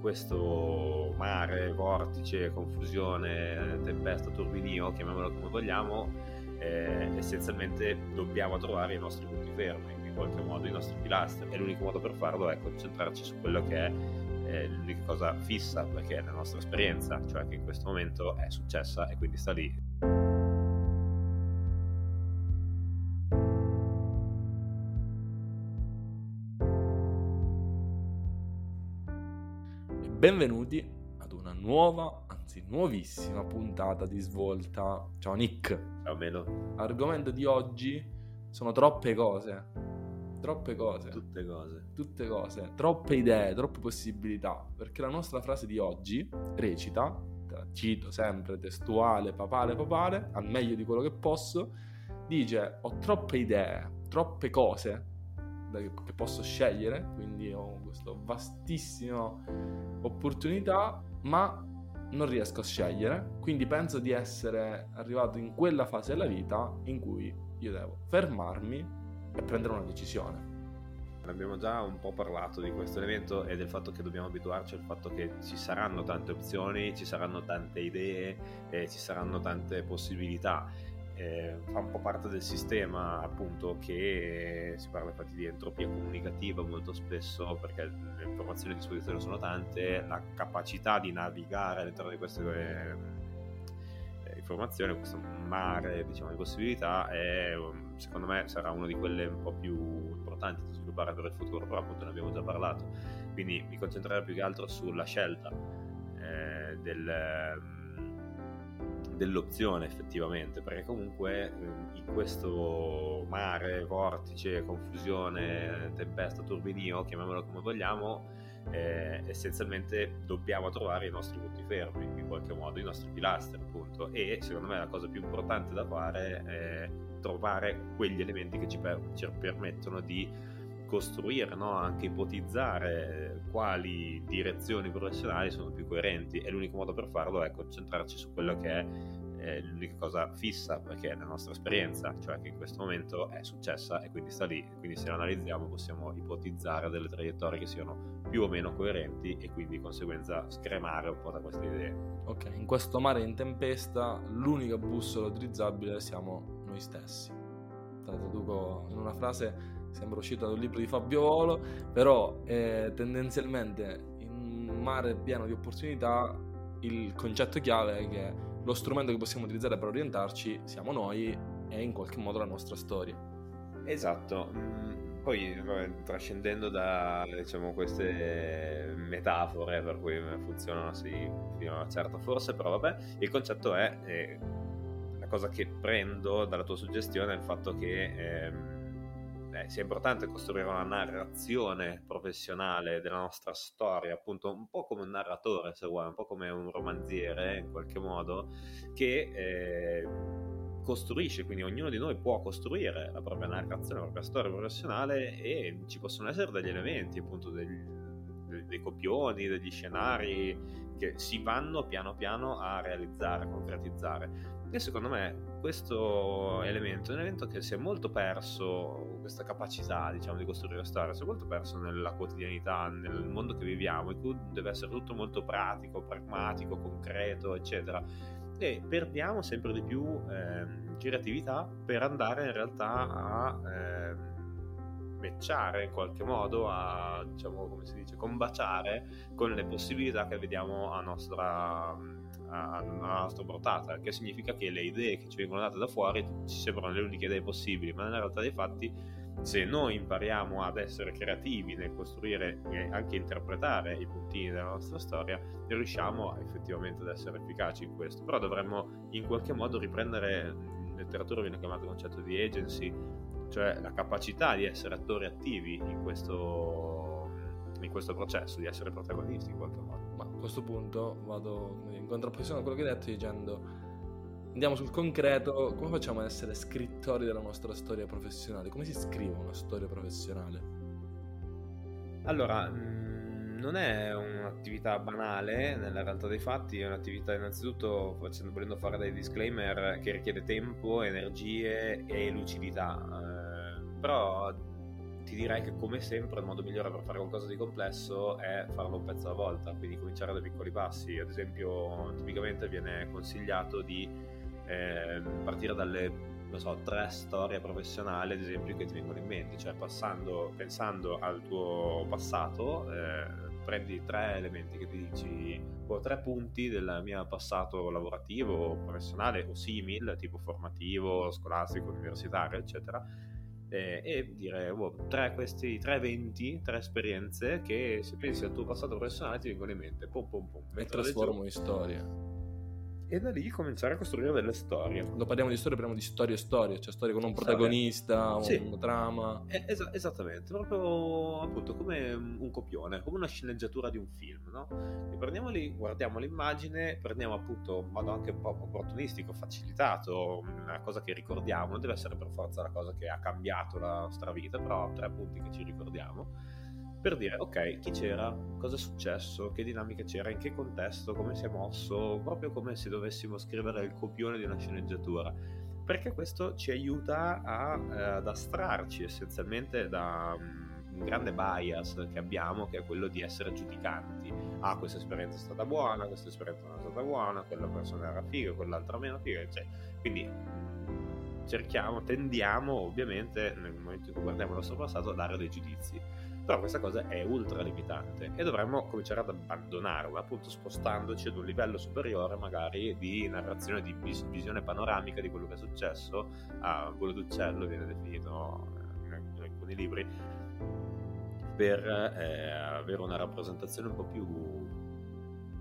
questo mare, vortice, confusione, tempesta, turbinio, chiamiamolo come vogliamo, eh, essenzialmente dobbiamo trovare i nostri punti fermi, in qualche modo i nostri pilastri e l'unico modo per farlo è concentrarci su quello che è eh, l'unica cosa fissa, perché è la nostra esperienza, cioè che in questo momento è successa e quindi sta lì. Benvenuti ad una nuova, anzi nuovissima puntata di Svolta. Ciao Nick. Ciao Melo. L'argomento di oggi sono troppe cose. Troppe cose. Tutte cose. Tutte cose. Troppe idee, troppe possibilità. Perché la nostra frase di oggi recita, cito sempre testuale, papale, papale, al meglio di quello che posso, dice ho troppe idee, troppe cose che posso scegliere, quindi ho questa vastissima opportunità, ma non riesco a scegliere, quindi penso di essere arrivato in quella fase della vita in cui io devo fermarmi e prendere una decisione. Abbiamo già un po' parlato di questo elemento e del fatto che dobbiamo abituarci al fatto che ci saranno tante opzioni, ci saranno tante idee, e ci saranno tante possibilità eh, fa un po' parte del sistema appunto che si parla infatti di entropia comunicativa molto spesso perché le informazioni a disposizione sono tante, la capacità di navigare all'interno di queste eh, informazioni, questo mare diciamo, di possibilità è, secondo me sarà una di quelle un po' più importanti da sviluppare per il futuro, però appunto ne abbiamo già parlato, quindi mi concentrerò più che altro sulla scelta eh, del dell'opzione effettivamente, perché comunque ehm, in questo mare, vortice, confusione, tempesta, turbinio, chiamiamolo come vogliamo, eh, essenzialmente dobbiamo trovare i nostri punti fermi, in qualche modo, i nostri pilastri appunto, e secondo me la cosa più importante da fare è trovare quegli elementi che ci, per- ci permettono di costruire, no? anche ipotizzare quali direzioni professionali sono più coerenti e l'unico modo per farlo è concentrarci su quello che è eh, l'unica cosa fissa perché è la nostra esperienza, cioè che in questo momento è successa e quindi sta lì, quindi se la analizziamo possiamo ipotizzare delle traiettorie che siano più o meno coerenti e quindi di conseguenza scremare un po' da queste idee. Ok, in questo mare in tempesta l'unica bussola utilizzabile siamo noi stessi. Traduco in una frase sembra uscito da un libro di Fabio Volo, però eh, tendenzialmente in un mare pieno di opportunità il concetto chiave è che lo strumento che possiamo utilizzare per orientarci siamo noi e in qualche modo la nostra storia. Esatto. Mm, poi trascendendo da diciamo, queste metafore per cui funzionano sì, fino a una certa forse, però vabbè, il concetto è, eh, la cosa che prendo dalla tua suggestione è il fatto che eh, eh, sia importante costruire una narrazione professionale della nostra storia, appunto un po' come un narratore, se vuoi, un po' come un romanziere in qualche modo, che eh, costruisce, quindi ognuno di noi può costruire la propria narrazione, la propria storia professionale e ci possono essere degli elementi, appunto degli, dei copioni, degli scenari che si vanno piano piano a realizzare, a concretizzare. E secondo me questo elemento è un elemento che si è molto perso, questa capacità diciamo di costruire storia, si è molto perso nella quotidianità, nel mondo che viviamo, in cui deve essere tutto molto pratico, pragmatico, concreto, eccetera. E perdiamo sempre di più eh, creatività per andare in realtà a eh, matchare in qualche modo, a diciamo come si dice, combaciare con le possibilità che vediamo a nostra alla nostra portata, che significa che le idee che ci vengono date da fuori ci sembrano le uniche idee possibili, ma nella realtà dei fatti se noi impariamo ad essere creativi nel costruire e anche interpretare i puntini della nostra storia, riusciamo effettivamente ad essere efficaci in questo. Però dovremmo in qualche modo riprendere, in letteratura viene chiamato concetto di agency, cioè la capacità di essere attori attivi in questo, in questo processo, di essere protagonisti in qualche modo. Ma a questo punto vado in contrapposizione a quello che hai detto dicendo andiamo sul concreto, come facciamo ad essere scrittori della nostra storia professionale? Come si scrive una storia professionale? Allora, mm, non è un'attività banale nella realtà dei fatti, è un'attività innanzitutto, facendo, volendo fare dei disclaimer, che richiede tempo, energie e lucidità. Eh, però ti direi che come sempre il modo migliore per fare qualcosa di complesso è farlo un pezzo alla volta, quindi cominciare da piccoli passi. Ad esempio, tipicamente viene consigliato di eh, partire dalle so, tre storie professionali, ad esempio, che ti vengono in mente, cioè passando, pensando al tuo passato, eh, prendi tre elementi che ti dici, o tre punti del mio passato lavorativo, professionale o simile, tipo formativo, scolastico, universitario, eccetera, eh, e dire, oh, tre, questi, tre eventi, tre esperienze che se pensi al tuo passato professionale ti vengono in mente, pum pum pum. E trasformo in storia e da lì cominciare a costruire delle storie. Quando parliamo di storie parliamo di storie e storie, cioè storie con un protagonista, sì. un trama. Es- esattamente, proprio appunto come un copione, come una sceneggiatura di un film, no? E prendiamoli, guardiamo l'immagine, prendiamo appunto in modo anche un po' opportunistico, facilitato, una cosa che ricordiamo, non deve essere per forza la cosa che ha cambiato la nostra vita, però tre punti che ci ricordiamo per dire ok, chi c'era, cosa è successo, che dinamica c'era, in che contesto, come si è mosso, proprio come se dovessimo scrivere il copione di una sceneggiatura. Perché questo ci aiuta a, eh, ad astrarci essenzialmente da um, un grande bias che abbiamo, che è quello di essere giudicanti. Ah, questa esperienza è stata buona, questa esperienza non è stata buona, quella persona era figa, quell'altra meno figa, cioè, quindi cerchiamo, tendiamo ovviamente nel momento in cui guardiamo il nostro passato a dare dei giudizi però questa cosa è ultra limitante e dovremmo cominciare ad abbandonarla, appunto spostandoci ad un livello superiore magari di narrazione, di visione panoramica di quello che è successo a volo d'uccello, viene definito in alcuni libri, per eh, avere una rappresentazione un po' più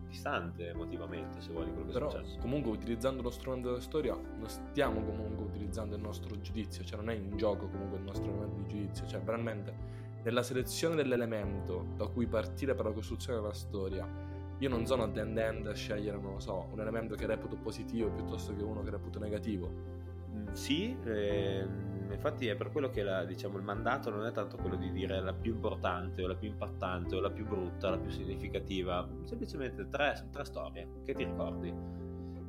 distante emotivamente se vuoi di quello che Però, è successo. comunque utilizzando lo strumento della storia non stiamo comunque utilizzando il nostro giudizio, cioè non è in gioco comunque il nostro elemento di giudizio, cioè veramente nella selezione dell'elemento da cui partire per la costruzione della storia, io non sono tendente a scegliere, non lo so, un elemento che reputo positivo piuttosto che uno che reputo negativo. Mm, sì, eh, infatti è per quello che la, diciamo, il mandato non è tanto quello di dire la più importante o la più impattante o la più brutta, la più significativa, semplicemente tre, tre storie che ti ricordi,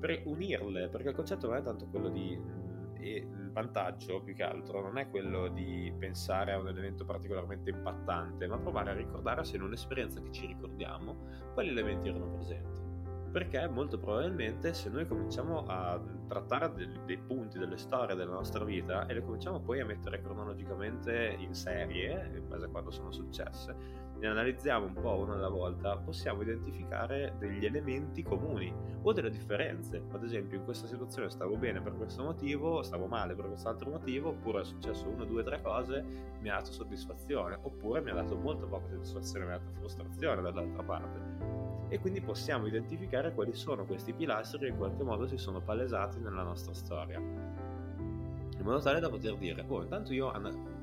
per unirle, perché il concetto non è tanto quello di e il vantaggio più che altro non è quello di pensare a un elemento particolarmente impattante, ma provare a ricordare se in un'esperienza che ci ricordiamo quali elementi erano presenti. Perché molto probabilmente se noi cominciamo a trattare dei, dei punti delle storie della nostra vita e le cominciamo poi a mettere cronologicamente in serie, in base a quando sono successe, ne analizziamo un po' una alla volta, possiamo identificare degli elementi comuni o delle differenze. Ad esempio, in questa situazione stavo bene per questo motivo, stavo male per quest'altro motivo, oppure è successo una, due, tre cose, mi ha dato soddisfazione, oppure mi ha dato molto poca soddisfazione, mi ha dato frustrazione dall'altra parte. E quindi possiamo identificare quali sono questi pilastri che in qualche modo si sono palesati nella nostra storia in modo tale da poter dire, oh, intanto io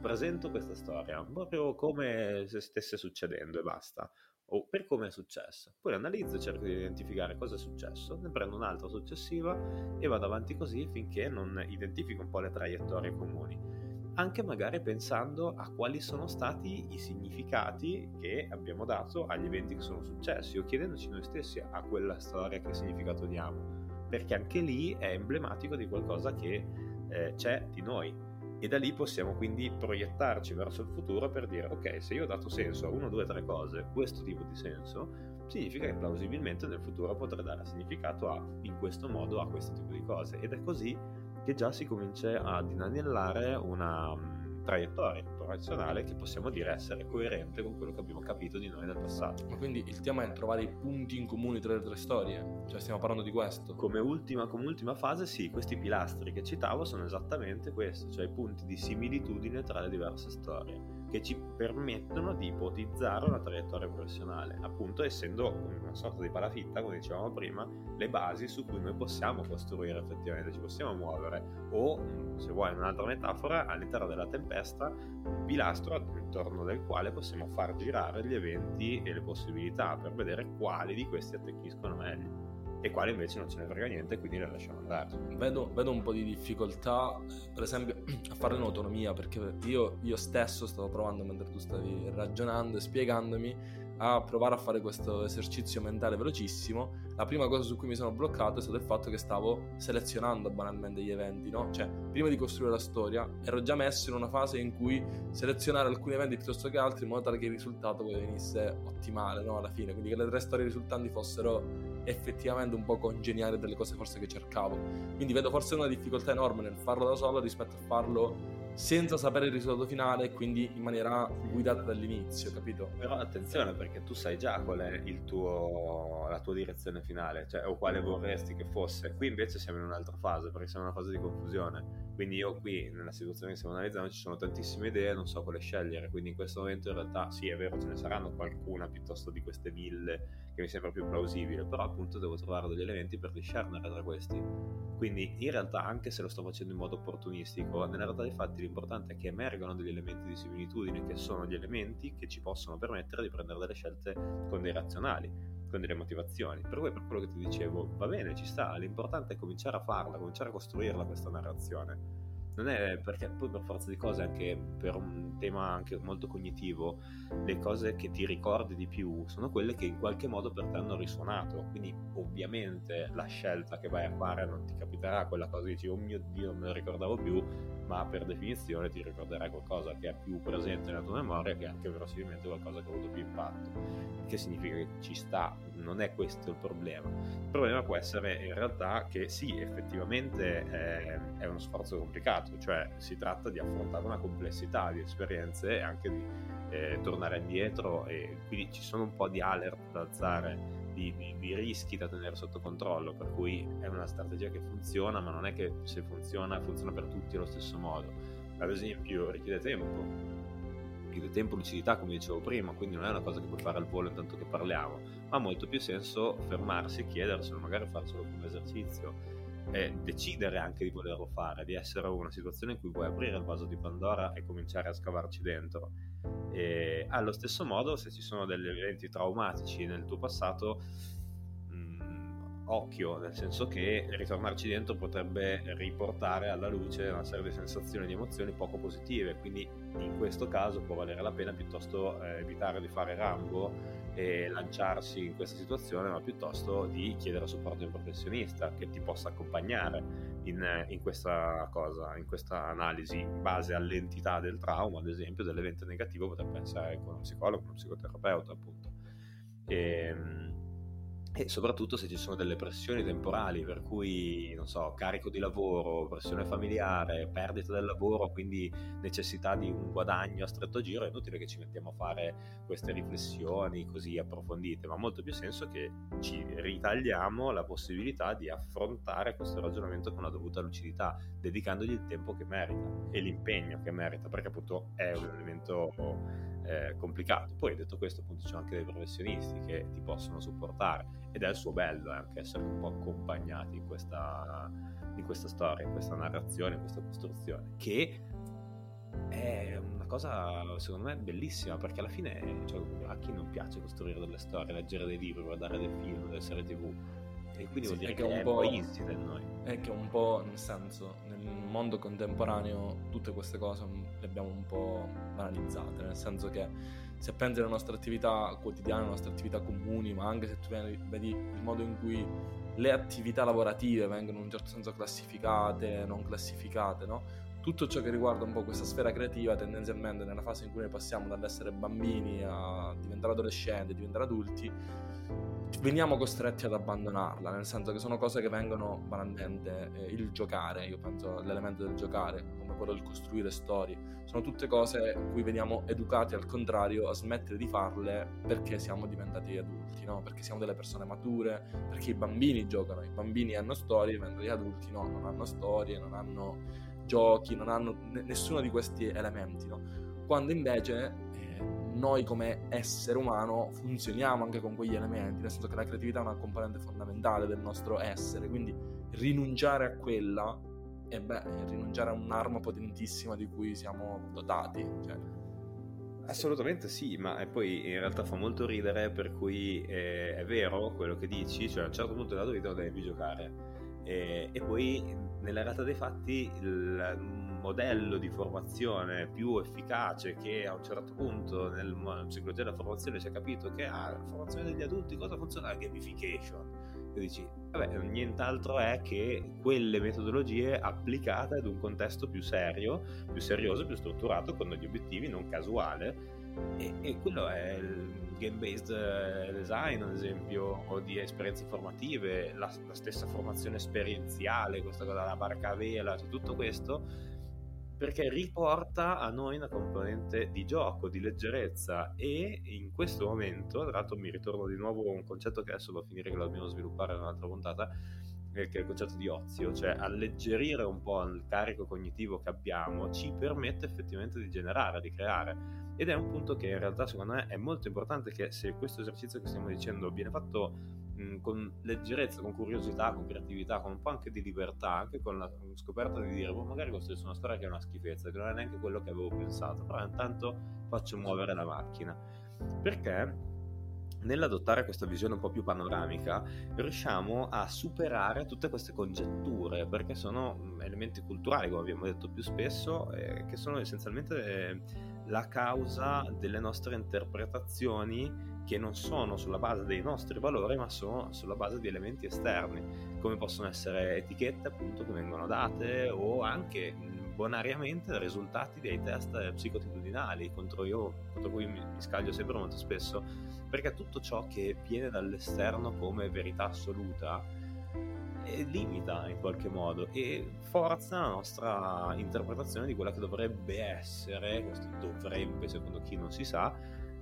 presento questa storia, proprio come se stesse succedendo e basta, o per come è successa. Poi analizzo, cerco di identificare cosa è successo, ne prendo un'altra successiva e vado avanti così finché non identifico un po' le traiettorie comuni. Anche magari pensando a quali sono stati i significati che abbiamo dato agli eventi che sono successi o chiedendoci noi stessi a quella storia che significato diamo. Perché anche lì è emblematico di qualcosa che eh, c'è di noi. E da lì possiamo quindi proiettarci verso il futuro per dire ok se io ho dato senso a uno, due, tre cose questo tipo di senso significa che plausibilmente nel futuro potrei dare significato a in questo modo a questo tipo di cose. Ed è così che già si comincia ad inanellare una traiettoria professionale che possiamo dire essere coerente con quello che abbiamo capito di noi nel passato. Ma quindi il tema è trovare i punti in comune tra le tre storie? Cioè stiamo parlando di questo? Come ultima, come ultima fase sì, questi pilastri che citavo sono esattamente questo, cioè i punti di similitudine tra le diverse storie che ci permettono di ipotizzare una traiettoria professionale, appunto essendo una sorta di palafitta, come dicevamo prima, le basi su cui noi possiamo costruire effettivamente, ci possiamo muovere, o se vuoi un'altra metafora, all'interno della tempesta, un pilastro attorno del quale possiamo far girare gli eventi e le possibilità per vedere quali di questi attecchiscono meglio e quali invece non ce ne frega niente quindi le lasciamo andare. Vedo, vedo, un po' di difficoltà, per esempio, a farlo in autonomia, perché io, io stesso stavo provando mentre tu stavi ragionando e spiegandomi a provare a fare questo esercizio mentale velocissimo, la prima cosa su cui mi sono bloccato è stato il fatto che stavo selezionando banalmente gli eventi, no? Cioè, prima di costruire la storia, ero già messo in una fase in cui selezionare alcuni eventi piuttosto che altri in modo tale che il risultato poi venisse ottimale, no? Alla fine, quindi che le tre storie risultanti fossero effettivamente un po' congeniare delle cose forse che cercavo. Quindi vedo forse una difficoltà enorme nel farlo da solo rispetto a farlo senza sapere il risultato finale, quindi in maniera guidata dall'inizio, capito? Però attenzione perché tu sai già qual è tuo, la tua direzione finale, cioè o quale vorresti che fosse. Qui invece siamo in un'altra fase, perché siamo in una fase di confusione. Quindi io qui, nella situazione che stiamo analizzando, ci sono tantissime idee, non so quale scegliere. Quindi in questo momento in realtà sì, è vero, ce ne saranno qualcuna piuttosto di queste mille che mi sembra più plausibile, però appunto devo trovare degli elementi per discernere tra questi. Quindi in realtà, anche se lo sto facendo in modo opportunistico, nella realtà dei fatti l'importante è che emergano degli elementi di similitudine, che sono gli elementi che ci possono permettere di prendere delle scelte con dei razionali, con delle motivazioni. Per cui per quello che ti dicevo, va bene, ci sta, l'importante è cominciare a farla, cominciare a costruirla questa narrazione non è perché poi per forza di cose anche per un tema anche molto cognitivo le cose che ti ricordi di più sono quelle che in qualche modo per te hanno risuonato. Quindi ovviamente la scelta che vai a fare non ti capiterà quella cosa che dici oh mio dio non me lo ricordavo più ma per definizione ti ricorderai qualcosa che è più presente nella tua memoria che anche verosimilmente qualcosa che ha avuto più impatto. Che significa che ci sta non è questo il problema. Il problema può essere in realtà che sì effettivamente è, è uno sforzo complicato passato, cioè si tratta di affrontare una complessità di esperienze e anche di eh, tornare indietro e quindi ci sono un po' di alert da alzare, di, di, di, rischi da tenere sotto controllo, per cui è una strategia che funziona, ma non è che se funziona, funziona per tutti allo stesso modo. Ad esempio richiede tempo, richiede tempo lucidità, come dicevo prima, quindi non è una cosa che puoi fare al volo intanto che parliamo, ha molto più senso fermarsi e chiederselo, magari fare solo come esercizio e decidere anche di volerlo fare, di essere una situazione in cui vuoi aprire il vaso di Pandora e cominciare a scavarci dentro. E allo stesso modo, se ci sono degli eventi traumatici nel tuo passato, occhio, nel senso che ritornarci dentro potrebbe riportare alla luce una serie di sensazioni e di emozioni poco positive, quindi in questo caso può valere la pena piuttosto eh, evitare di fare Rambo e lanciarsi in questa situazione, ma piuttosto di chiedere supporto di un professionista che ti possa accompagnare in, in questa cosa, in questa analisi in base all'entità del trauma, ad esempio, dell'evento negativo potrebbe essere con uno psicologo, uno psicoterapeuta, appunto. E, ehm, e soprattutto se ci sono delle pressioni temporali, per cui, non so, carico di lavoro, pressione familiare, perdita del lavoro, quindi necessità di un guadagno a stretto giro, è inutile che ci mettiamo a fare queste riflessioni così approfondite, ma ha molto più senso che ci ritagliamo la possibilità di affrontare questo ragionamento con la dovuta lucidità, dedicandogli il tempo che merita e l'impegno che merita, perché appunto è un elemento eh, complicato. Poi detto questo, appunto, ci sono anche dei professionisti che ti possono supportare ed è il suo bello eh, anche essere un po' accompagnati in questa, in questa storia, in questa narrazione, in questa costruzione, che è una cosa secondo me bellissima perché alla fine cioè, a chi non piace costruire delle storie, leggere dei libri, guardare dei film, delle serie tv e quindi vuol dire che, che è un po' insita in noi. È che un po' nel senso, nel mondo contemporaneo tutte queste cose le abbiamo un po' banalizzate, nel senso che se pensi alla nostra attività quotidiana, alle nostre attività comuni, ma anche se tu vedi il modo in cui le attività lavorative vengono in un certo senso classificate, non classificate, no? Tutto ciò che riguarda un po' questa sfera creativa, tendenzialmente nella fase in cui noi passiamo dall'essere bambini a diventare adolescenti, a diventare adulti, veniamo costretti ad abbandonarla, nel senso che sono cose che vengono banalmente eh, il giocare, io penso all'elemento del giocare, come quello del costruire storie, sono tutte cose cui veniamo educati al contrario a smettere di farle perché siamo diventati adulti, no? perché siamo delle persone mature, perché i bambini giocano, i bambini hanno storie, mentre gli adulti no, non hanno storie, non hanno giochi, non hanno n- nessuno di questi elementi, no? quando invece noi come essere umano funzioniamo anche con quegli elementi, nel senso che la creatività è una componente fondamentale del nostro essere, quindi rinunciare a quella è beh, rinunciare a un'arma potentissima di cui siamo dotati. Cioè. Assolutamente sì, ma poi in realtà fa molto ridere, per cui eh, è vero quello che dici, cioè a un certo punto della tua vita devi giocare. E, e poi nella realtà dei fatti il, modello di formazione più efficace che a un certo punto nel, nella psicologia della formazione si è capito che ah, la formazione degli adulti cosa funziona? La gamification. E dici, vabbè, nient'altro è che quelle metodologie applicate ad un contesto più serio, più serioso, più strutturato, con degli obiettivi non casuale. E, e quello è il game-based eh, design, ad esempio, o di esperienze formative, la, la stessa formazione esperienziale, questa cosa della barca a vela, cioè tutto questo perché riporta a noi una componente di gioco, di leggerezza e in questo momento, tra l'altro mi ritorno di nuovo a un concetto che adesso devo finire che lo dobbiamo sviluppare in un'altra puntata, che è il concetto di ozio, cioè alleggerire un po' il carico cognitivo che abbiamo ci permette effettivamente di generare, di creare. Ed è un punto che in realtà secondo me è molto importante che se questo esercizio che stiamo dicendo viene fatto mh, con leggerezza, con curiosità, con creatività, con un po' anche di libertà, anche con la scoperta di dire, boh, magari costruisco una storia che è una schifezza, che non è neanche quello che avevo pensato, però intanto faccio muovere la macchina. Perché nell'adottare questa visione un po' più panoramica riusciamo a superare tutte queste congetture perché sono elementi culturali come abbiamo detto più spesso eh, che sono essenzialmente eh, la causa delle nostre interpretazioni che non sono sulla base dei nostri valori ma sono sulla base di elementi esterni come possono essere etichette appunto che vengono date o anche bonariamente risultati dei test psicotitudinali contro, io, contro cui mi, scaglio sempre molto spesso perché tutto ciò che viene dall'esterno come verità assoluta limita in qualche modo e forza la nostra interpretazione di quella che dovrebbe essere, questo dovrebbe secondo chi non si sa,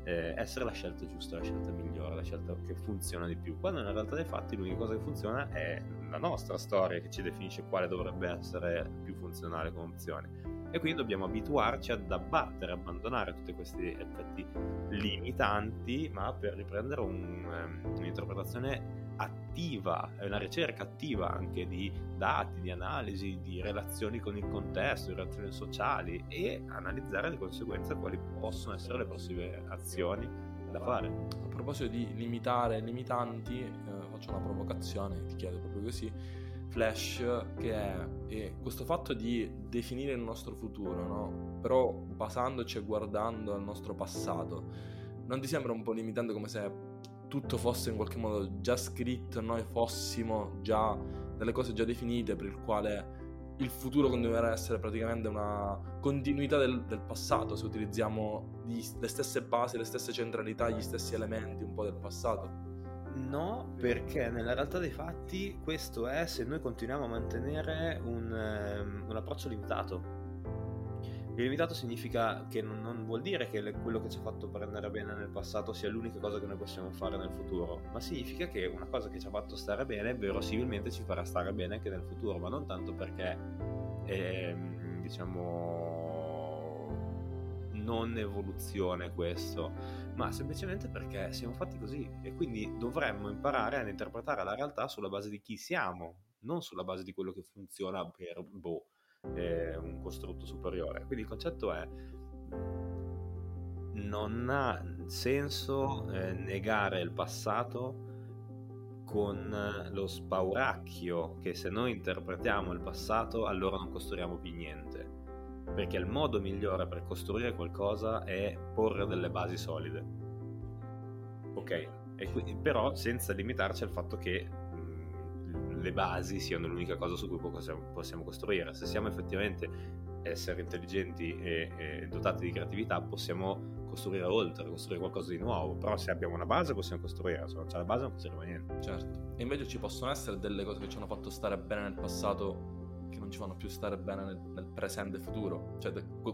eh, essere la scelta giusta, la scelta migliore, la scelta che funziona di più. Quando in realtà dei fatti l'unica cosa che funziona è la nostra storia che ci definisce quale dovrebbe essere più funzionale come opzione e quindi dobbiamo abituarci ad abbattere, abbandonare tutti questi effetti limitanti, ma per riprendere un, um, un'interpretazione attiva, una ricerca attiva anche di dati, di analisi, di relazioni con il contesto, di relazioni sociali e analizzare di conseguenza quali possono essere le prossime azioni da fare. A proposito di limitare limitanti, eh, faccio una provocazione, ti chiedo proprio così Flash che è, è, questo fatto di definire il nostro futuro, no? Però basandoci e guardando al nostro passato. Non ti sembra un po' limitante come se tutto fosse in qualche modo già scritto, noi fossimo già delle cose già definite per il quale il futuro continuerà a essere praticamente una continuità del, del passato se utilizziamo gli, le stesse basi, le stesse centralità, gli stessi elementi un po' del passato? No, perché nella realtà dei fatti questo è se noi continuiamo a mantenere un, um, un approccio limitato. Limitato significa che non, non vuol dire che le, quello che ci ha fatto prendere bene nel passato sia l'unica cosa che noi possiamo fare nel futuro, ma significa che una cosa che ci ha fatto stare bene verosimilmente ci farà stare bene anche nel futuro, ma non tanto perché è, diciamo non evoluzione questo, ma semplicemente perché siamo fatti così e quindi dovremmo imparare ad interpretare la realtà sulla base di chi siamo, non sulla base di quello che funziona per boh, eh, un costrutto superiore. Quindi il concetto è non ha senso eh, negare il passato con lo spauracchio che se noi interpretiamo il passato allora non costruiamo più niente perché il modo migliore per costruire qualcosa è porre delle basi solide. Ok, e, però senza limitarci al fatto che mh, le basi siano l'unica cosa su cui possiamo, possiamo costruire. Se siamo effettivamente esseri intelligenti e, e, dotati di creatività, possiamo costruire oltre, costruire qualcosa di nuovo. Però se abbiamo una base possiamo costruire, se non c'è la base non costruiremo niente. Certo. E invece ci possono essere delle cose che ci hanno fatto stare bene nel passato non ci fanno più stare bene nel, nel presente e futuro. Cioè,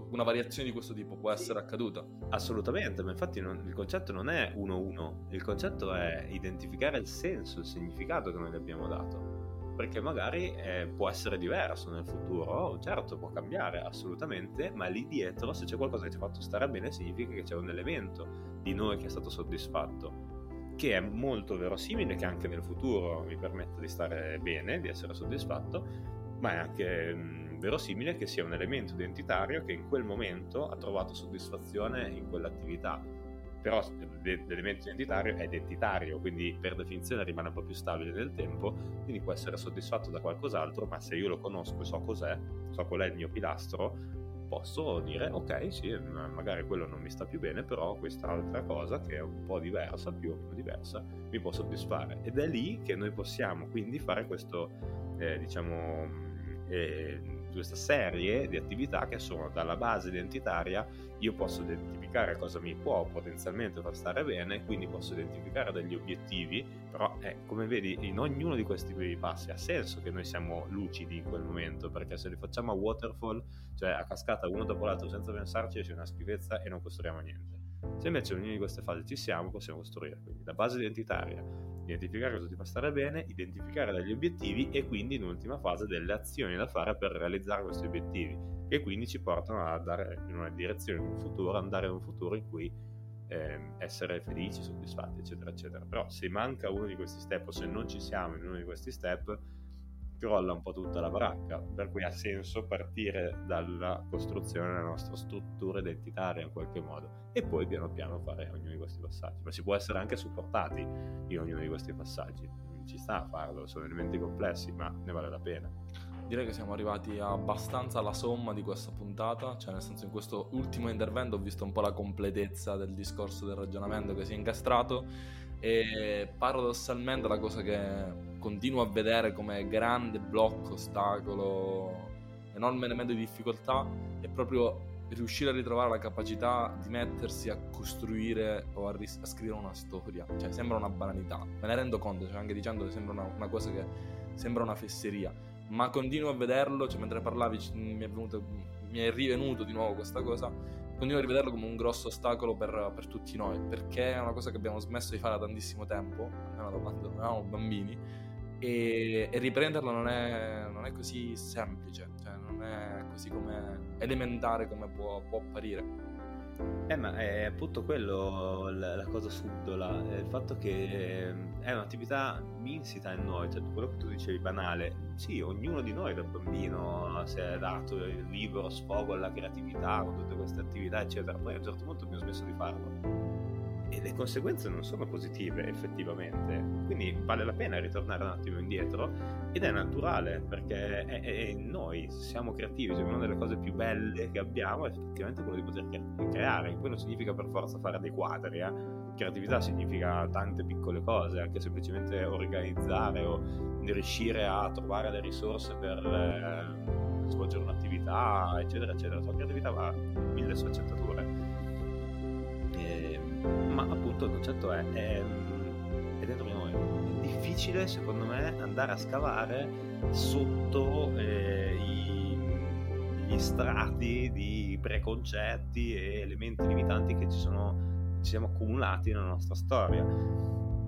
una variazione di questo tipo può essere accaduta. Assolutamente, ma infatti non, il concetto non è 1-1, il concetto è identificare il senso, il significato che noi gli abbiamo dato. Perché magari eh, può essere diverso nel futuro, certo può cambiare assolutamente, ma lì dietro se c'è qualcosa che ci ha fatto stare bene significa che c'è un elemento di noi che è stato soddisfatto che è molto verosimile che anche nel futuro mi permetta di stare bene, di essere soddisfatto, ma è anche mh, verosimile che sia un elemento identitario che in quel momento ha trovato soddisfazione in quell'attività. però l'elemento identitario è identitario, quindi per definizione rimane un po' più stabile nel tempo, quindi può essere soddisfatto da qualcos'altro, ma se io lo conosco e so cos'è, so qual è il mio pilastro, posso dire ok sì magari quello non mi sta più bene però quest'altra cosa che è un po' diversa più o meno diversa mi può soddisfare ed è lì che noi possiamo quindi fare questo eh, diciamo eh, questa serie di attività che sono dalla base identitaria io posso identificare cosa mi può potenzialmente far stare bene quindi posso identificare degli obiettivi però eh, come vedi in ognuno di questi passi ha senso che noi siamo lucidi in quel momento perché se li facciamo a waterfall cioè a cascata uno dopo l'altro senza pensarci c'è una schifezza e non costruiamo niente. Se invece in ognuna di queste fasi ci siamo possiamo costruire quindi la base identitaria identificare cosa ti fa stare bene, identificare degli obiettivi e quindi in ultima fase delle azioni da fare per realizzare questi obiettivi che quindi ci portano ad andare in una direzione, in un futuro, andare in un futuro in cui eh, essere felici, soddisfatti, eccetera, eccetera. Però se manca uno di questi step o se non ci siamo in uno di questi step, crolla un po' tutta la baracca, per cui ha senso partire dalla costruzione della nostra struttura identitaria in qualche modo e poi piano piano fare ognuno di questi passaggi, ma si può essere anche supportati in ognuno di questi passaggi, ci sta a farlo, sono elementi complessi, ma ne vale la pena. Direi che siamo arrivati abbastanza alla somma di questa puntata, cioè nel senso in questo ultimo intervento ho visto un po' la completezza del discorso del ragionamento che si è incastrato e paradossalmente la cosa che continuo a vedere come grande blocco, ostacolo, enorme elemento di difficoltà è proprio riuscire a ritrovare la capacità di mettersi a costruire o a, ris- a scrivere una storia. Cioè, sembra una banalità, me ne rendo conto, cioè, anche dicendo che sembra una, una, cosa che sembra una fesseria, ma continuo a vederlo, cioè, mentre parlavi mi è, venuto, mi è rivenuto di nuovo questa cosa. Continuo a rivederlo come un grosso ostacolo per, per, tutti noi, perché è una cosa che abbiamo smesso di fare da tantissimo tempo, almeno da quando eravamo bambini, e, e riprenderla non è, non è, così semplice, cioè non è così come elementare come può, può apparire. Eh, ma è appunto quello la, la cosa subdola, il fatto che ehm, è un'attività insita in noi, cioè quello che tu dicevi banale, sì, ognuno di noi da bambino si è dato il libero sfogo alla creatività con tutte queste attività, eccetera, poi a un certo punto abbiamo smesso di farlo e le conseguenze non sono positive effettivamente, quindi vale la pena ritornare un attimo indietro ed è naturale perché è, è noi siamo creativi, cioè una delle cose più belle che abbiamo è effettivamente quello di poter creare, poi non significa per forza fare dei quadri, eh? creatività significa tante piccole cose, anche semplicemente organizzare o riuscire a trovare le risorse per eh, svolgere un'attività, eccetera, eccetera. La creatività va mille sfaccettature ma appunto il concetto è, è, è dentro di noi. È difficile, secondo me, andare a scavare sotto eh, i, gli strati di preconcetti e elementi limitanti che ci, sono, ci siamo accumulati nella nostra storia.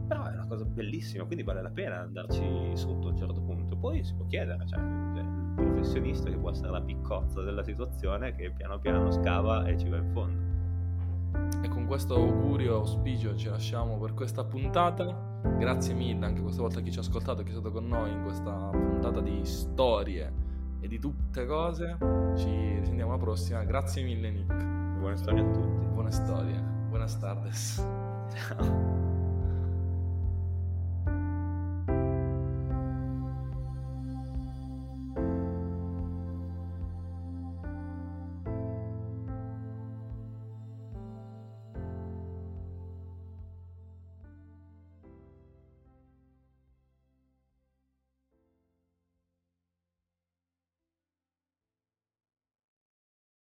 Però è una cosa bellissima, quindi vale la pena andarci sotto a un certo punto. Poi si può chiedere, cioè, il professionista che può essere la piccozza della situazione che piano piano scava e ci va in fondo. E con questo augurio, auspicio ci lasciamo per questa puntata. Grazie mille anche questa volta a chi ci ha ascoltato e chi è stato con noi in questa puntata di storie e di tutte cose. Ci risentiamo alla prossima. Grazie mille Nick. Buone storie a tutti. Buone storie. Buenas tardes. Ciao.